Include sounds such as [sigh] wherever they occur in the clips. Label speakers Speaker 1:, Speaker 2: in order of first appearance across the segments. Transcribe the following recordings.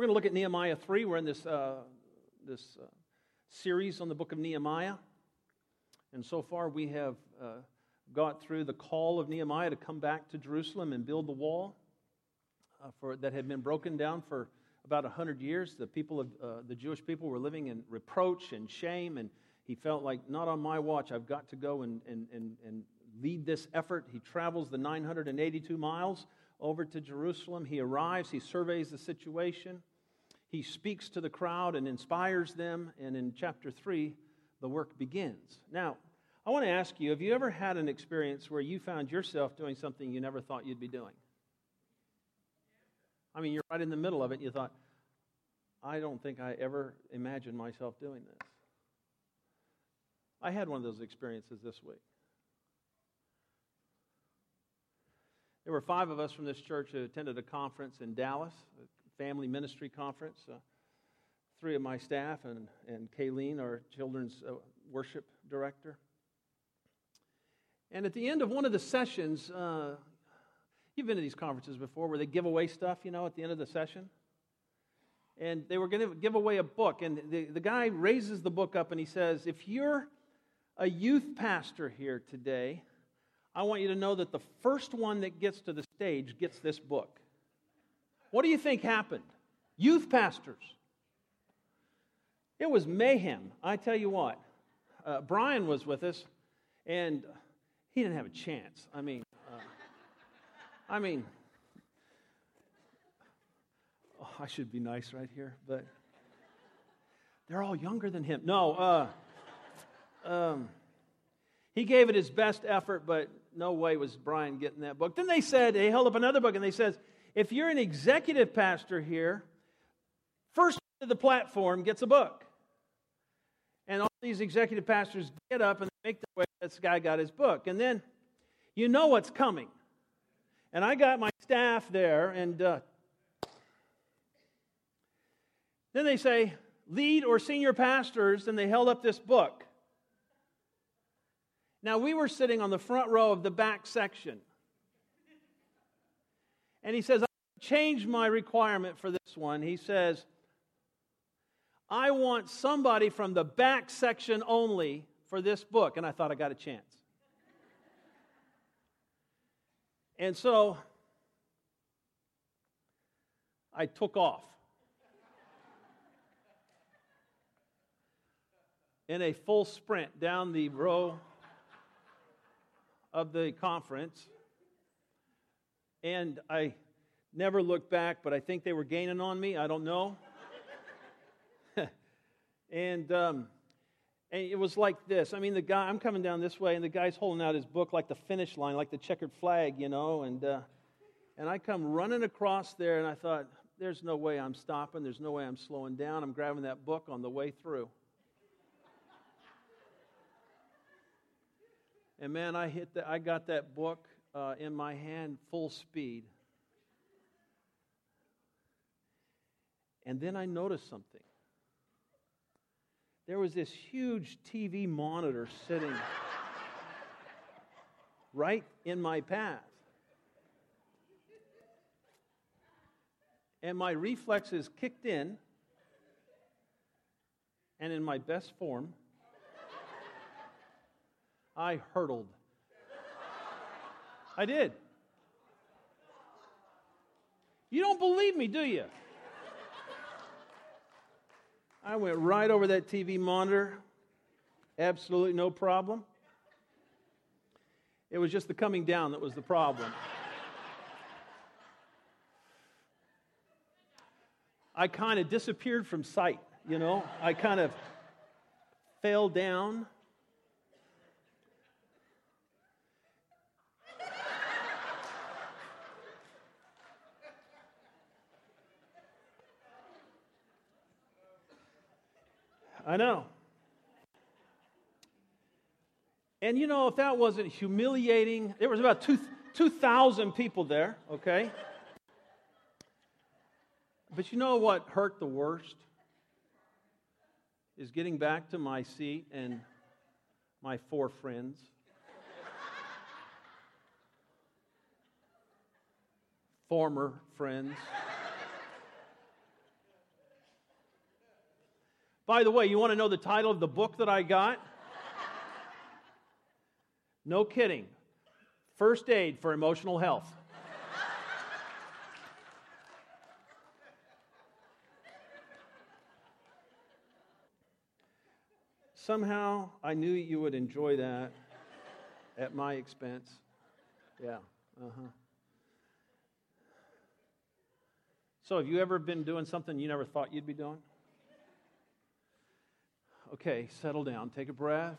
Speaker 1: We're going to look at Nehemiah 3. We're in this, uh, this uh, series on the book of Nehemiah. And so far, we have uh, got through the call of Nehemiah to come back to Jerusalem and build the wall uh, for, that had been broken down for about 100 years. The people of uh, the Jewish people were living in reproach and shame, and he felt like, not on my watch, I've got to go and, and, and, and lead this effort. He travels the 982 miles over to Jerusalem. He arrives, he surveys the situation, he speaks to the crowd and inspires them, and in chapter 3, the work begins. Now, I want to ask you have you ever had an experience where you found yourself doing something you never thought you'd be doing? I mean, you're right in the middle of it, and you thought, I don't think I ever imagined myself doing this. I had one of those experiences this week. There were five of us from this church who attended a conference in Dallas, family ministry conference. Uh, three of my staff and, and Kayleen, our children's uh, worship director. And at the end of one of the sessions, uh, you've been to these conferences before where they give away stuff, you know, at the end of the session. And they were going to give away a book. And the, the guy raises the book up and he says, If you're a youth pastor here today, I want you to know that the first one that gets to the stage gets this book. What do you think happened? Youth pastors. It was mayhem. I tell you what. Uh, Brian was with us, and he didn't have a chance. I mean, uh, I mean, oh, I should be nice right here, but they're all younger than him. No, uh, um, he gave it his best effort, but no way was Brian getting that book. Then they said, they held up another book and they says, if you're an executive pastor here, first to the platform gets a book. And all these executive pastors get up and make their way. This guy got his book. And then you know what's coming. And I got my staff there, and uh, then they say, lead or senior pastors, and they held up this book. Now, we were sitting on the front row of the back section. And he says, I changed my requirement for this one. He says, I want somebody from the back section only for this book. And I thought I got a chance. And so I took off. In a full sprint down the row of the conference. And I never looked back, but I think they were gaining on me. I don't know. [laughs] and, um, and it was like this. I mean, the guy, I'm coming down this way, and the guy's holding out his book like the finish line, like the checkered flag, you know. And, uh, and I come running across there, and I thought, there's no way I'm stopping. There's no way I'm slowing down. I'm grabbing that book on the way through. And man, I hit that. I got that book uh, in my hand full speed. And then I noticed something. There was this huge TV monitor sitting right in my path. And my reflexes kicked in, and in my best form, I hurtled. I did. You don't believe me, do you? I went right over that TV monitor. Absolutely no problem. It was just the coming down that was the problem. I kind of disappeared from sight, you know. I kind of fell down. I know. And you know, if that wasn't humiliating, there was about 2,000 people there, okay? But you know what hurt the worst? Is getting back to my seat and my four friends. Former friends. By the way, you want to know the title of the book that I got? no kidding. First Aid for Emotional Health. Somehow I knew you would enjoy that at my expense. Yeah. Uh huh. So, have you ever been doing something you never thought you'd be doing? Okay, settle down. Take a breath.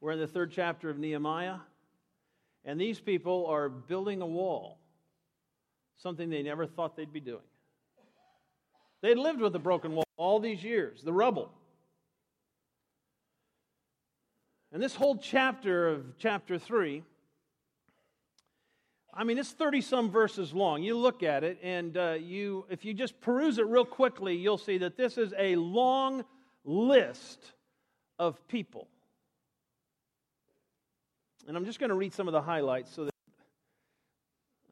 Speaker 1: We're in the third chapter of Nehemiah, and these people are building a wall, something they never thought they'd be doing. They'd lived with a broken wall all these years, the rubble. And this whole chapter of chapter 3 I mean, it's 30 some verses long. You look at it, and uh, you, if you just peruse it real quickly, you'll see that this is a long list of people. And I'm just going to read some of the highlights so that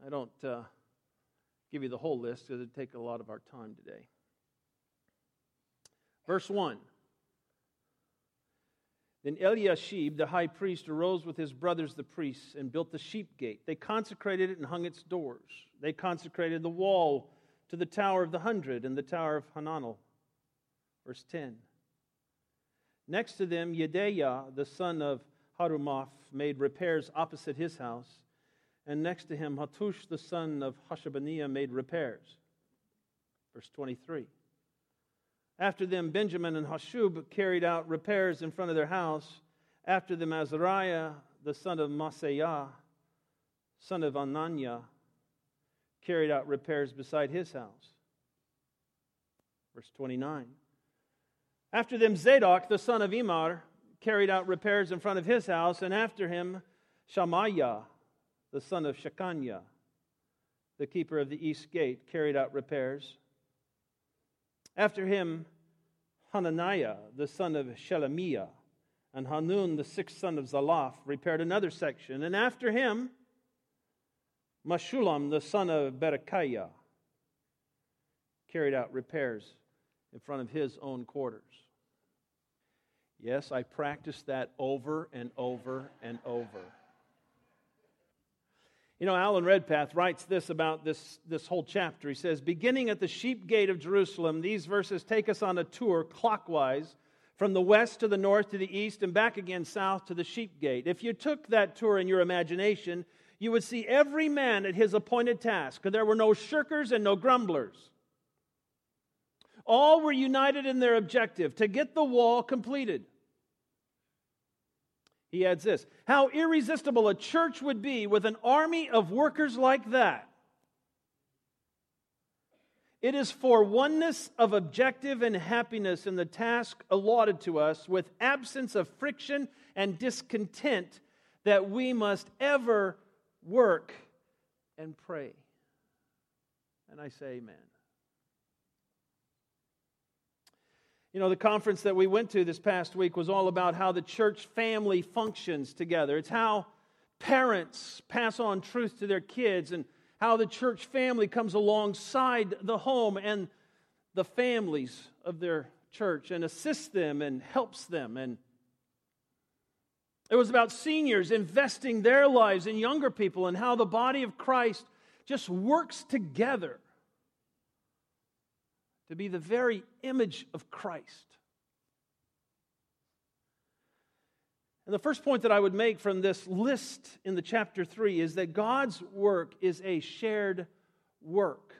Speaker 1: I don't uh, give you the whole list because it'd take a lot of our time today. Verse 1 then Eliashib, the high priest, arose with his brothers the priests and built the sheep gate. They consecrated it and hung its doors. They consecrated the wall to the Tower of the Hundred and the Tower of Hananel. Verse 10. Next to them, Yedaiah, the son of Harumaph, made repairs opposite his house. And next to him, Hattush, the son of Hashabniah, made repairs. Verse 23. After them, Benjamin and Hashub carried out repairs in front of their house. After them, Azariah, the son of Maaseiah, son of Ananiah, carried out repairs beside his house. Verse 29. After them, Zadok, the son of Immer, carried out repairs in front of his house, and after him, Shemaiah, the son of Shechaniah, the keeper of the east gate, carried out repairs. After him, Hananiah, the son of Shelemiah, and Hanun, the sixth son of Zalaph, repaired another section. And after him, Meshullam, the son of Berechiah, carried out repairs in front of his own quarters. Yes, I practiced that over and over and over. You know, Alan Redpath writes this about this, this whole chapter. He says, Beginning at the sheep gate of Jerusalem, these verses take us on a tour clockwise from the west to the north to the east and back again south to the sheep gate. If you took that tour in your imagination, you would see every man at his appointed task. There were no shirkers and no grumblers. All were united in their objective to get the wall completed. He adds this How irresistible a church would be with an army of workers like that. It is for oneness of objective and happiness in the task allotted to us, with absence of friction and discontent, that we must ever work and pray. And I say, Amen. You know, the conference that we went to this past week was all about how the church family functions together. It's how parents pass on truth to their kids and how the church family comes alongside the home and the families of their church and assists them and helps them. And it was about seniors investing their lives in younger people and how the body of Christ just works together to be the very image of Christ. And the first point that I would make from this list in the chapter 3 is that God's work is a shared work.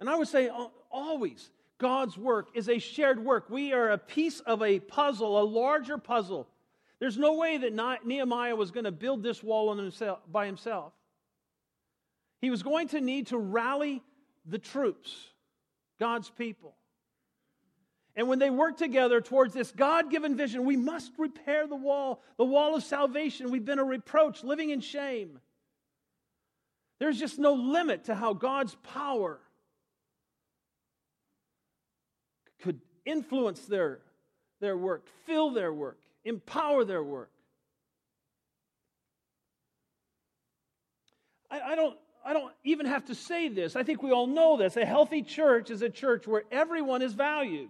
Speaker 1: And I would say always, God's work is a shared work. We are a piece of a puzzle, a larger puzzle. There's no way that Nehemiah was going to build this wall by himself. He was going to need to rally the troops, God's people. And when they work together towards this God given vision, we must repair the wall, the wall of salvation. We've been a reproach, living in shame. There's just no limit to how God's power could influence their, their work, fill their work, empower their work. I, I don't I don't even have to say this. I think we all know this. A healthy church is a church where everyone is valued.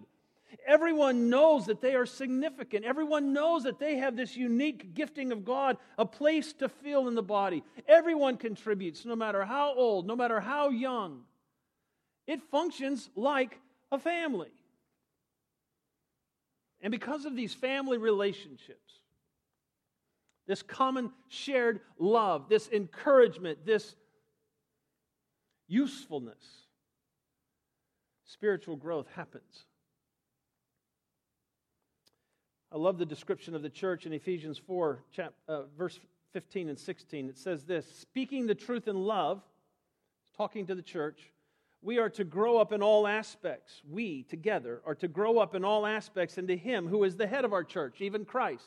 Speaker 1: Everyone knows that they are significant. Everyone knows that they have this unique gifting of God, a place to fill in the body. Everyone contributes, no matter how old, no matter how young. It functions like a family. And because of these family relationships, this common shared love, this encouragement, this usefulness, spiritual growth happens. I love the description of the church in Ephesians 4, chap, uh, verse 15 and 16. It says this Speaking the truth in love, talking to the church, we are to grow up in all aspects. We together are to grow up in all aspects into Him who is the head of our church, even Christ.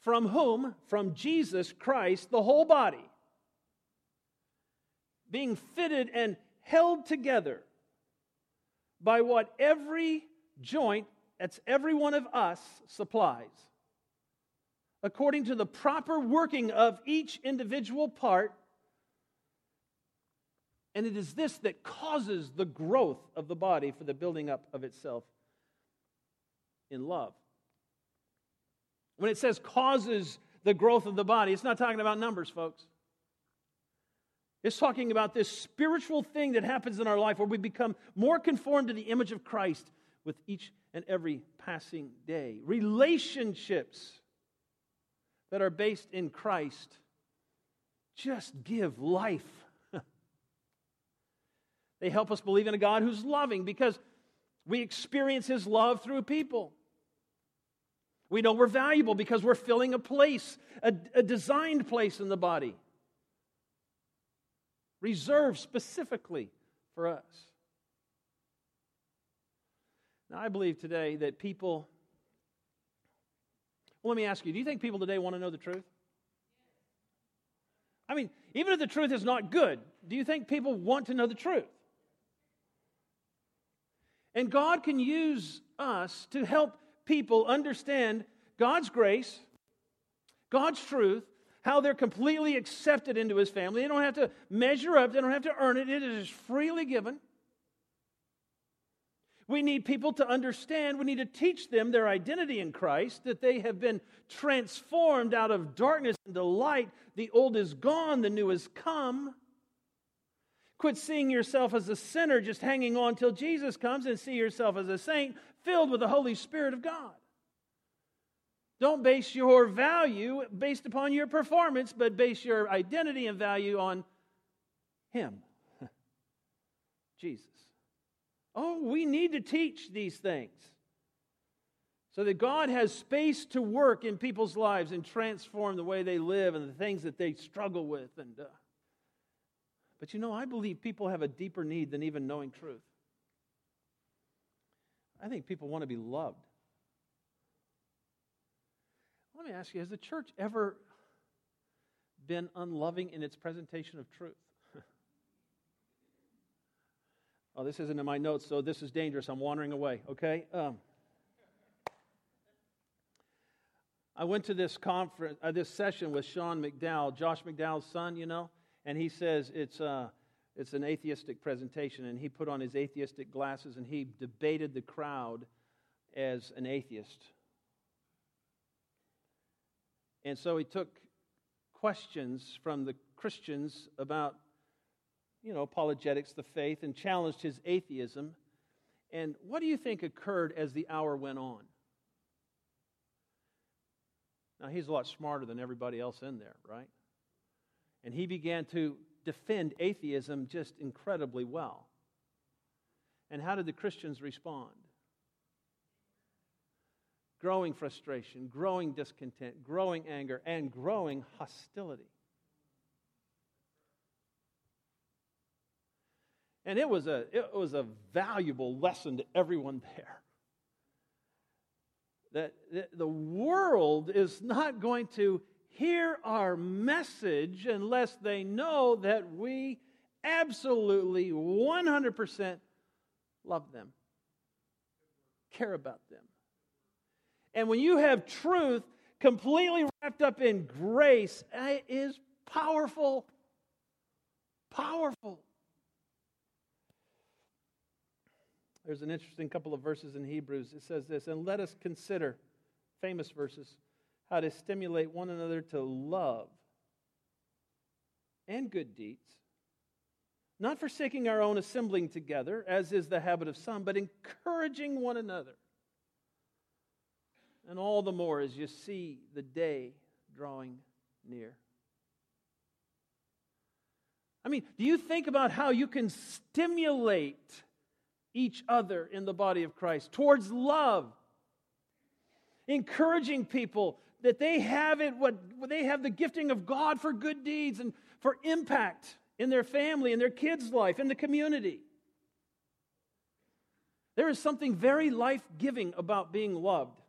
Speaker 1: From whom, from Jesus Christ, the whole body, being fitted and held together by what every joint that's every one of us supplies. According to the proper working of each individual part, and it is this that causes the growth of the body for the building up of itself in love. When it says causes the growth of the body, it's not talking about numbers, folks. It's talking about this spiritual thing that happens in our life where we become more conformed to the image of Christ with each and every passing day. Relationships that are based in Christ just give life. [laughs] they help us believe in a God who's loving because we experience his love through people. We know we're valuable because we're filling a place, a, a designed place in the body, reserved specifically for us. Now, I believe today that people, well, let me ask you, do you think people today want to know the truth? I mean, even if the truth is not good, do you think people want to know the truth? And God can use us to help people understand God's grace, God's truth, how they're completely accepted into His family. They don't have to measure up, they don't have to earn it, it is freely given. We need people to understand, we need to teach them their identity in Christ, that they have been transformed out of darkness into light. The old is gone, the new has come. Quit seeing yourself as a sinner just hanging on till Jesus comes and see yourself as a saint filled with the Holy Spirit of God. Don't base your value based upon your performance, but base your identity and value on Him, [laughs] Jesus. Oh, we need to teach these things so that God has space to work in people's lives and transform the way they live and the things that they struggle with. And, uh, but you know, I believe people have a deeper need than even knowing truth. I think people want to be loved. Let me ask you has the church ever been unloving in its presentation of truth? [laughs] Oh, this isn't in my notes, so this is dangerous. I'm wandering away, okay? Um, I went to this conference, uh, this session with Sean McDowell, Josh McDowell's son, you know, and he says it's, uh, it's an atheistic presentation, and he put on his atheistic glasses and he debated the crowd as an atheist. And so he took questions from the Christians about you know, apologetics, the faith, and challenged his atheism. And what do you think occurred as the hour went on? Now, he's a lot smarter than everybody else in there, right? And he began to defend atheism just incredibly well. And how did the Christians respond? Growing frustration, growing discontent, growing anger, and growing hostility. And it was a, it was a valuable lesson to everyone there. That the world is not going to hear our message unless they know that we absolutely 100% love them, care about them. And when you have truth completely wrapped up in grace, eh, it is powerful. Powerful. There's an interesting couple of verses in Hebrews. It says this, and let us consider, famous verses, how to stimulate one another to love and good deeds, not forsaking our own assembling together, as is the habit of some, but encouraging one another. And all the more as you see the day drawing near. I mean, do you think about how you can stimulate each other in the body of Christ towards love? Encouraging people that they have it what they have the gifting of God for good deeds and for impact in their family, in their kids' life, in the community. There is something very life giving about being loved.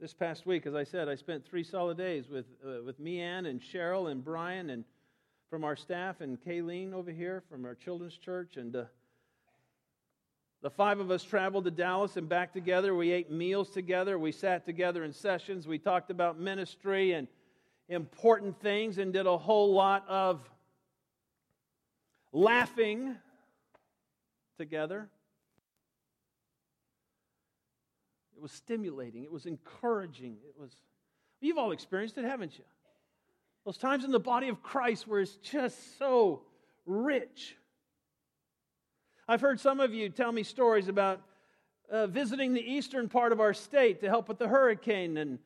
Speaker 1: This past week, as I said, I spent three solid days with, uh, with me, Ann, and Cheryl, and Brian, and from our staff, and Kayleen over here from our children's church. And uh, the five of us traveled to Dallas and back together. We ate meals together. We sat together in sessions. We talked about ministry and important things and did a whole lot of laughing together. It was stimulating, it was encouraging. It was You've all experienced it, haven't you? Those times in the body of Christ where it's just so rich I've heard some of you tell me stories about uh, visiting the eastern part of our state to help with the hurricane, and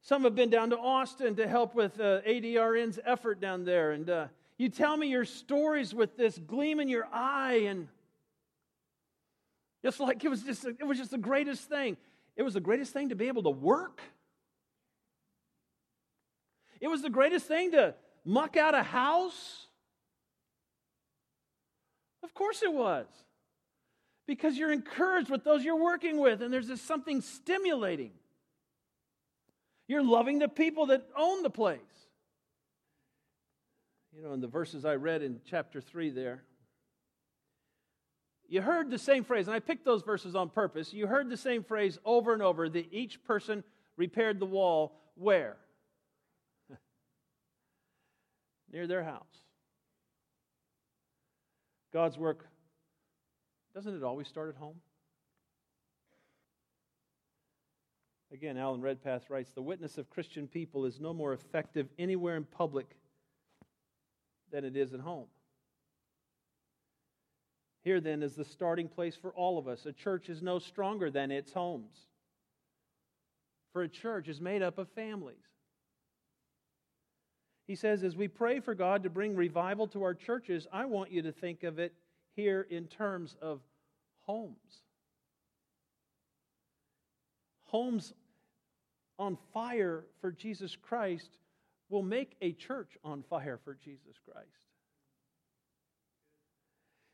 Speaker 1: some have been down to Austin to help with uh, ADRN's effort down there. And uh, you tell me your stories with this gleam in your eye, and just like it was just it was just the greatest thing. It was the greatest thing to be able to work. It was the greatest thing to muck out a house. Of course it was because you're encouraged with those you're working with, and there's this something stimulating. You're loving the people that own the place. You know, in the verses I read in chapter 3 there, you heard the same phrase, and I picked those verses on purpose. You heard the same phrase over and over that each person repaired the wall where? [laughs] Near their house. God's work doesn't it always start at home? Again, Alan Redpath writes The witness of Christian people is no more effective anywhere in public than it is at home. Here, then, is the starting place for all of us. A church is no stronger than its homes. For a church is made up of families. He says, as we pray for God to bring revival to our churches, I want you to think of it here in terms of homes. Homes on fire for Jesus Christ will make a church on fire for Jesus Christ.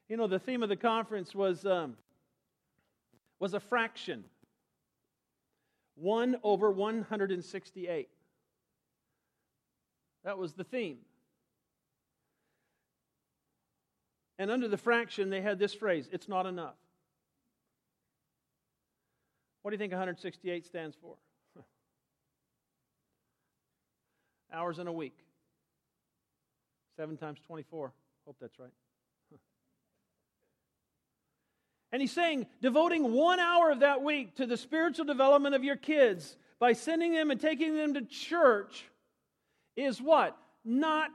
Speaker 1: You know, the theme of the conference was, um, was a fraction 1 over 168. That was the theme. And under the fraction, they had this phrase it's not enough. What do you think 168 stands for? [laughs] Hours in a week. 7 times 24. Hope that's right. And he's saying, devoting one hour of that week to the spiritual development of your kids by sending them and taking them to church is what? Not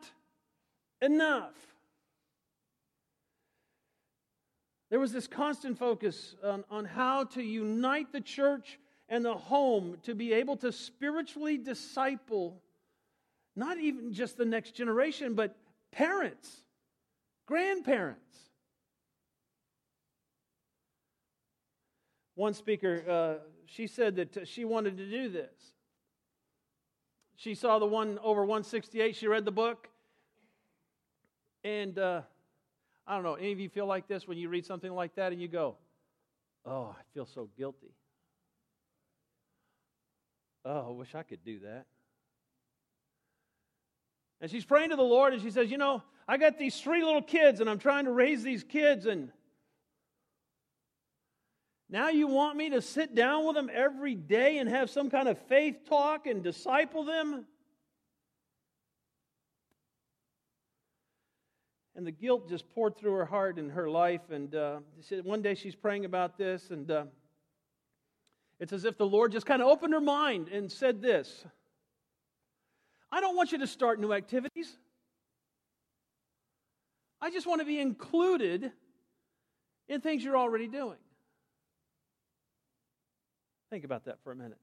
Speaker 1: enough. There was this constant focus on, on how to unite the church and the home to be able to spiritually disciple not even just the next generation, but parents, grandparents. One speaker, uh, she said that she wanted to do this. She saw the one over 168, she read the book, and uh, I don't know, any of you feel like this when you read something like that and you go, oh, I feel so guilty. Oh, I wish I could do that. And she's praying to the Lord and she says, You know, I got these three little kids and I'm trying to raise these kids and Now you want me to sit down with them every day and have some kind of faith talk and disciple them? And the guilt just poured through her heart and her life. And uh, one day she's praying about this, and uh, it's as if the Lord just kind of opened her mind and said this I don't want you to start new activities. I just want to be included in things you're already doing. Think about that for a minute.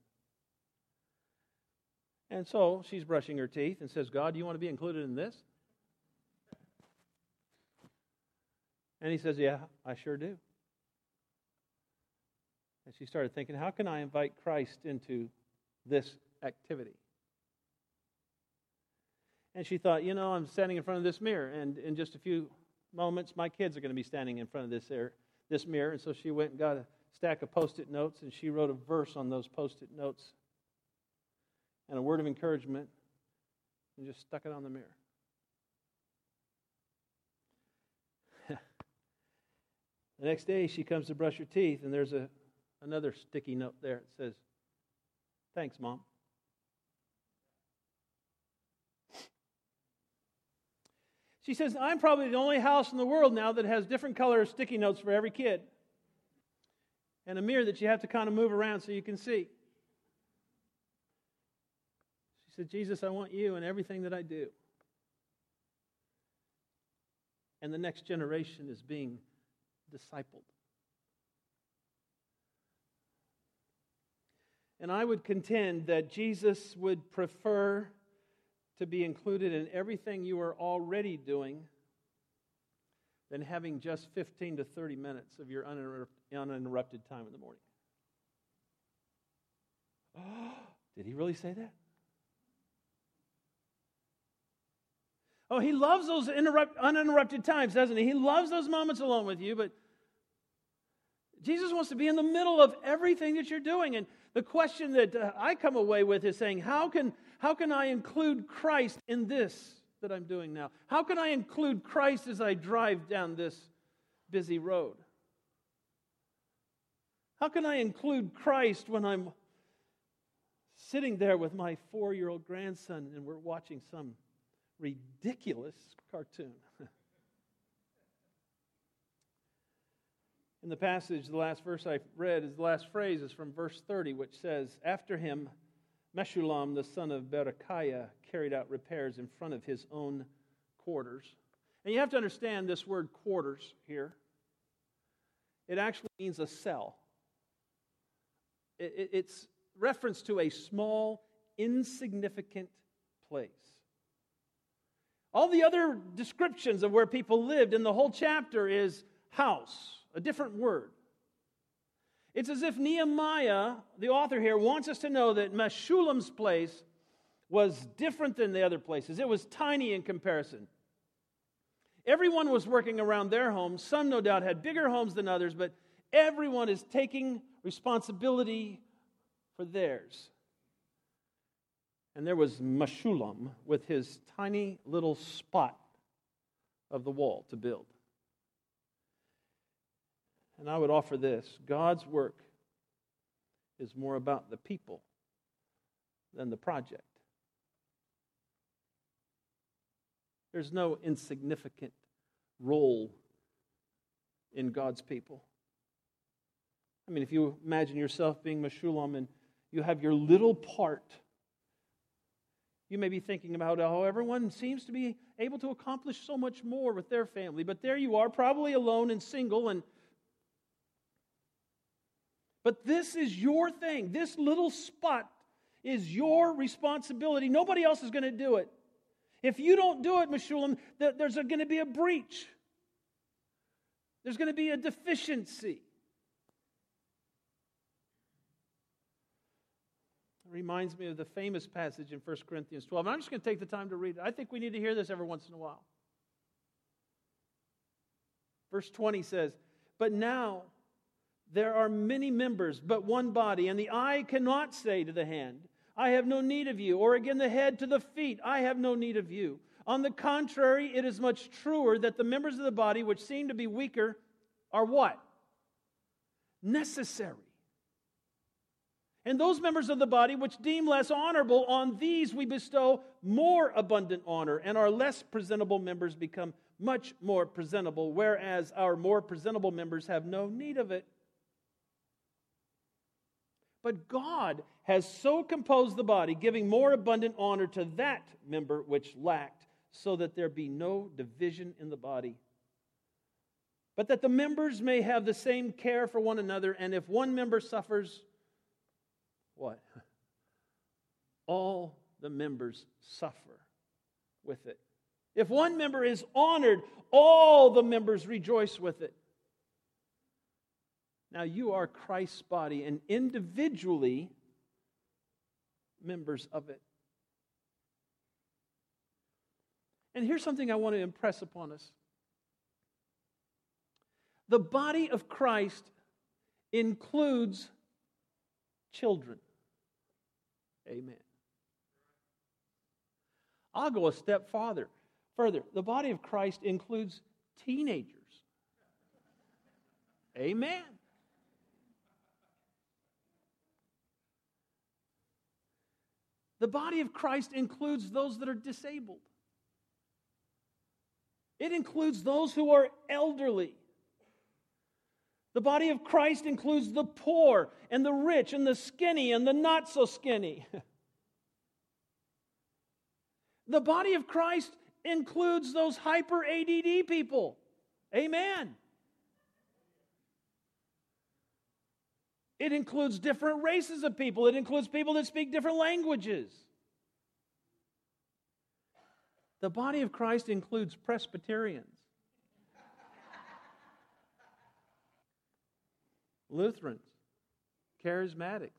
Speaker 1: And so she's brushing her teeth and says, God, do you want to be included in this? And he says, Yeah, I sure do. And she started thinking, How can I invite Christ into this activity? And she thought, You know, I'm standing in front of this mirror, and in just a few moments, my kids are going to be standing in front of this, air, this mirror. And so she went and got a stack of post it notes, and she wrote a verse on those post it notes and a word of encouragement and just stuck it on the mirror. [laughs] The next day, she comes to brush her teeth, and there's a, another sticky note there. It says, Thanks, Mom. She says, I'm probably the only house in the world now that has different color sticky notes for every kid. And a mirror that you have to kind of move around so you can see. She said, Jesus, I want you in everything that I do. And the next generation is being discipled. And I would contend that Jesus would prefer to be included in everything you are already doing than having just 15 to 30 minutes of your uninterrupted time in the morning. [gasps] did he really say that? Oh, he loves those uninterrupted times, doesn't he? He loves those moments alone with you, but Jesus wants to be in the middle of everything that you're doing. And the question that uh, I come away with is saying, how can, how can I include Christ in this that I'm doing now? How can I include Christ as I drive down this busy road? How can I include Christ when I'm sitting there with my four year old grandson and we're watching some ridiculous cartoon. [laughs] In the passage, the last verse I read is the last phrase is from verse 30, which says, After him, Meshullam, the son of Berechiah, carried out repairs in front of his own quarters. And you have to understand this word quarters here. It actually means a cell. It's reference to a small, insignificant place. All the other descriptions of where people lived in the whole chapter is house, a different word. It's as if Nehemiah, the author here, wants us to know that Meshullam's place was different than the other places. It was tiny in comparison. Everyone was working around their homes. Some, no doubt, had bigger homes than others, but everyone is taking responsibility for theirs. And there was Meshullam with his tiny little spot of the wall to build. And I would offer this God's work is more about the people than the project. There's no insignificant role in God's people. I mean, if you imagine yourself being Meshullam and you have your little part you may be thinking about how everyone seems to be able to accomplish so much more with their family, but there you are, probably alone and single and but this is your thing. This little spot is your responsibility. Nobody else is going to do it. If you don't do it, Meshullam, there's going to be a breach. There's going to be a deficiency. It reminds me of the famous passage in 1 Corinthians 12. And I'm just going to take the time to read it. I think we need to hear this every once in a while. Verse 20 says, But now there are many members, but one body, and the eye cannot say to the hand, I have no need of you, or again the head to the feet, I have no need of you. On the contrary, it is much truer that the members of the body which seem to be weaker are what? necessary. And those members of the body which deem less honorable, on these we bestow more abundant honor, and our less presentable members become much more presentable, whereas our more presentable members have no need of it. But God has so composed the body, giving more abundant honor to that member which lacked, so that there be no division in the body. But that the members may have the same care for one another, and if one member suffers, what? [laughs] All the members suffer with it. If one member is honored, all the members rejoice with it. Now, you are Christ's body and individually members of it. And here's something I want to impress upon us the body of Christ includes children. Amen. I'll go a step farther. Further, the body of Christ includes teenagers. Amen. The body of Christ includes those that are disabled. It includes those who are elderly. The body of Christ includes the poor and the rich and the skinny and the not so skinny. [laughs] the body of Christ includes those hyper ADD people. Amen. It includes different races of people. It includes people that speak different languages. The body of Christ includes Presbyterians. Lutherans, Charismatics,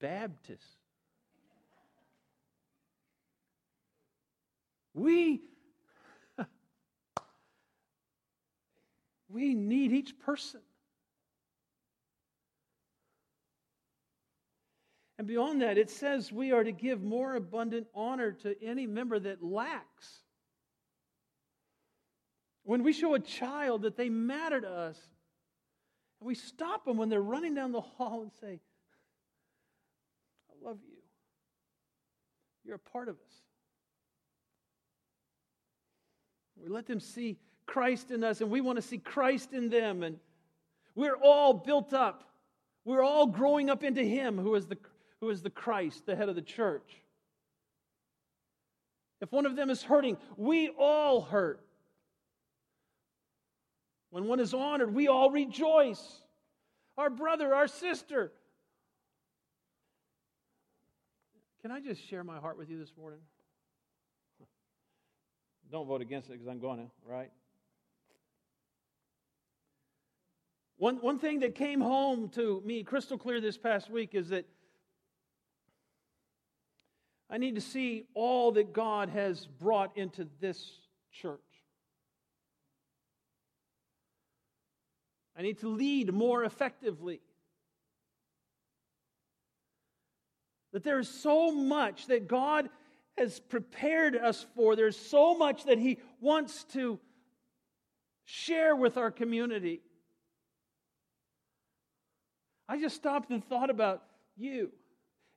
Speaker 1: Baptists. We we need each person. And beyond that, it says we are to give more abundant honor to any member that lacks. When we show a child that they matter to us, and we stop them when they're running down the hall and say, I love you. You're a part of us. We let them see Christ in us, and we want to see Christ in them. And we're all built up. We're all growing up into Him who is the, who is the Christ, the head of the church. If one of them is hurting, we all hurt. When one is honored, we all rejoice. Our brother, our sister. Can I just share my heart with you this morning? Don't vote against it because I'm going to, right? One, one thing that came home to me crystal clear this past week is that I need to see all that God has brought into this church. I need to lead more effectively. That there is so much that God has prepared us for. There's so much that He wants to share with our community. I just stopped and thought about you.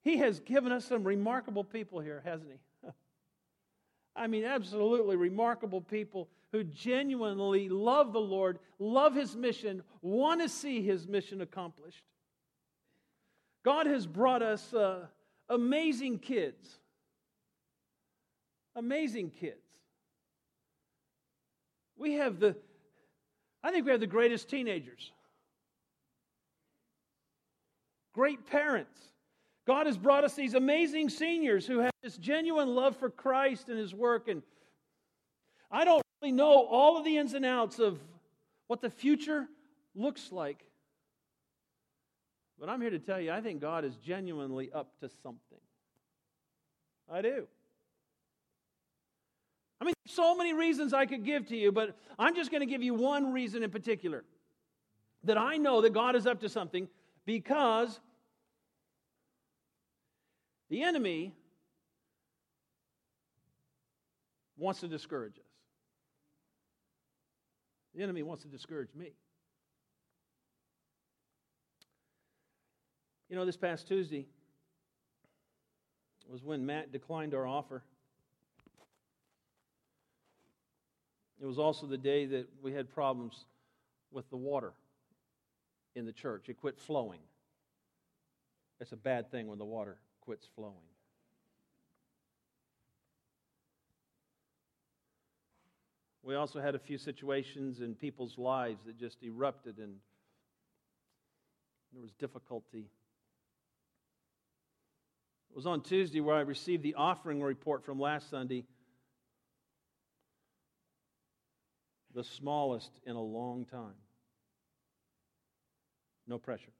Speaker 1: He has given us some remarkable people here, hasn't He? [laughs] I mean, absolutely remarkable people who genuinely love the Lord, love His mission, want to see His mission accomplished. God has brought us uh, amazing kids. Amazing kids. We have the, I think we have the greatest teenagers. Great parents. God has brought us these amazing seniors who have this genuine love for Christ and His work. And I don't really know all of the ins and outs of what the future looks like. But I'm here to tell you, I think God is genuinely up to something. I do. I mean, so many reasons I could give to you, but I'm just going to give you one reason in particular that I know that God is up to something because the enemy wants to discourage us. The enemy wants to discourage me. You know, this past Tuesday was when Matt declined our offer. It was also the day that we had problems with the water in the church. It quit flowing. It's a bad thing when the water quits flowing. We also had a few situations in people's lives that just erupted and there was difficulty. It was on Tuesday where I received the offering report from last Sunday, the smallest in a long time. No pressure.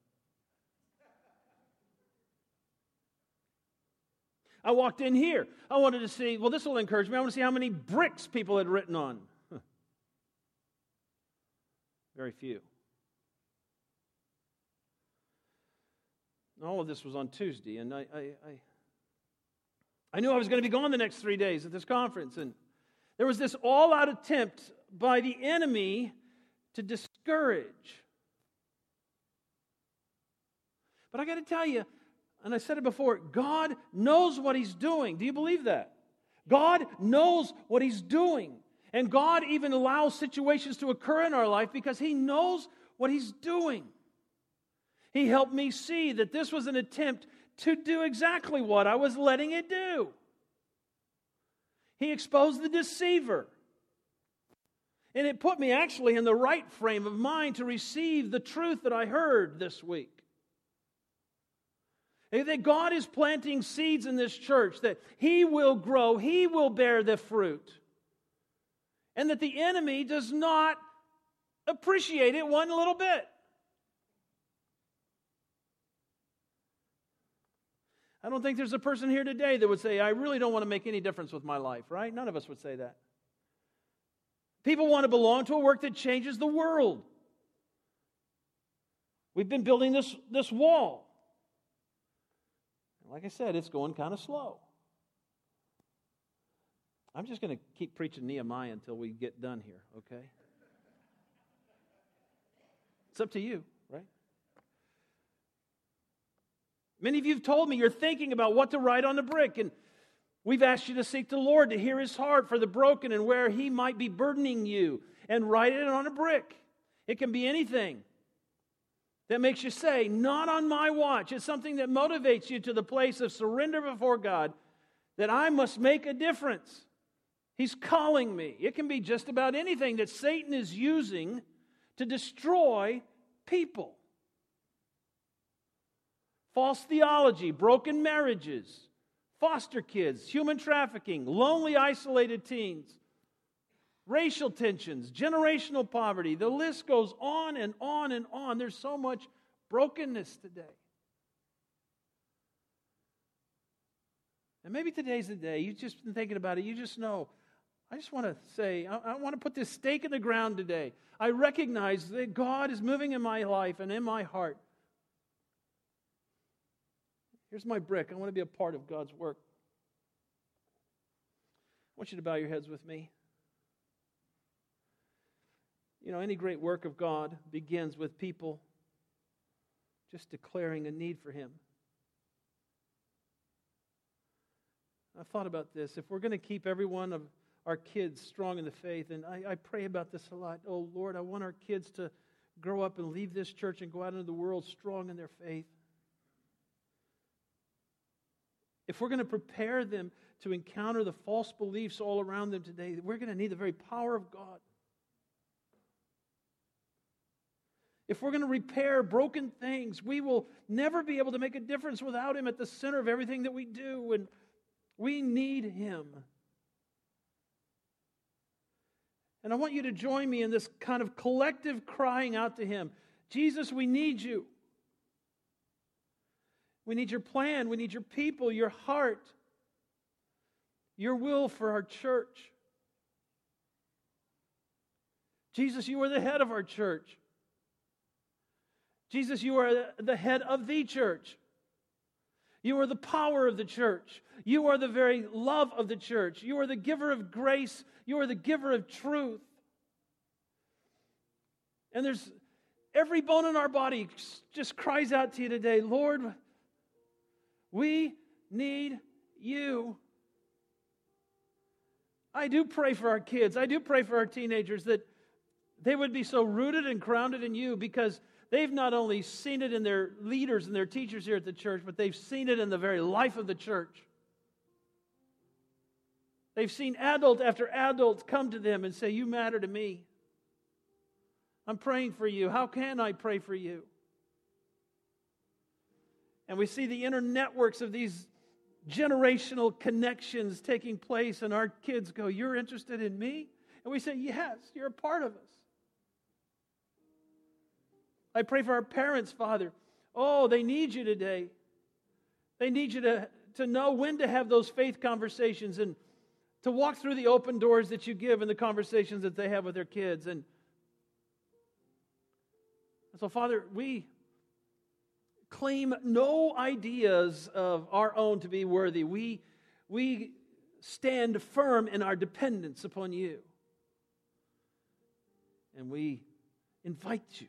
Speaker 1: I walked in here. I wanted to see, well, this will encourage me. I want to see how many bricks people had written on. Very few. All of this was on Tuesday, and I, I, I, I knew I was going to be gone the next three days at this conference. And there was this all out attempt by the enemy to discourage. But I got to tell you, and I said it before, God knows what He's doing. Do you believe that? God knows what He's doing. And God even allows situations to occur in our life because He knows what He's doing. He helped me see that this was an attempt to do exactly what I was letting it do. He exposed the deceiver. And it put me actually in the right frame of mind to receive the truth that I heard this week. Eh, that God is planting seeds in this church, that He will grow, He will bear the fruit and that the enemy does not appreciate it one little bit. I don't think there's a person here today that would say, I really don't want to make any difference with my life, right? None of us would say that. People want to belong to a work that changes the world. We've been building this, this wall. Like I said, it's going kind of slow. I'm just going to keep preaching Nehemiah until we get done here, okay? It's up to you, right? Many of you have told me you're thinking about what to write on the brick, and we've asked you to seek the Lord to hear his heart for the broken and where he might be burdening you, and write it on a brick. It can be anything that makes you say, Not on my watch. It's something that motivates you to the place of surrender before God that I must make a difference. He's calling me. It can be just about anything that Satan is using to destroy people. False theology, broken marriages, foster kids, human trafficking, lonely, isolated teens, racial tensions, generational poverty. The list goes on and on and on. There's so much brokenness today. And maybe today's the day. You've just been thinking about it. You just know I just want to say, I, I want to put this stake in the ground today. I recognize that God is moving in my life and in my heart. Here's my brick. I want to be a part of God's work. I want you to bow your heads with me. You know, any great work of God begins with people just declaring a need for Him. I've thought about this. If we're going to keep every one of our kids strong in the faith. And I, I pray about this a lot. Oh, Lord, I want our kids to grow up and leave this church and go out into the world strong in their faith. If we're going to prepare them to encounter the false beliefs all around them today, we're going to need the very power of God. If we're going to repair broken things, we will never be able to make a difference without Him at the center of everything that we do. And we need Him. And I want you to join me in this kind of collective crying out to Him Jesus, we need you. We need your plan. We need your people, your heart, your will for our church. Jesus, you are the head of our church. Jesus, you are the head of the church. You are the power of the church. You are the very love of the church. You are the giver of grace. You are the giver of truth. And there's every bone in our body just cries out to you today, Lord, we need you. I do pray for our kids. I do pray for our teenagers that they would be so rooted and grounded in you because they've not only seen it in their leaders and their teachers here at the church, but they've seen it in the very life of the church. They've seen adult after adult come to them and say, You matter to me. I'm praying for you. How can I pray for you? And we see the inner networks of these generational connections taking place, and our kids go, You're interested in me? And we say, Yes, you're a part of us. I pray for our parents, Father. Oh, they need you today. They need you to, to know when to have those faith conversations and to walk through the open doors that you give in the conversations that they have with their kids. And so, Father, we claim no ideas of our own to be worthy. We, we stand firm in our dependence upon you. And we invite you.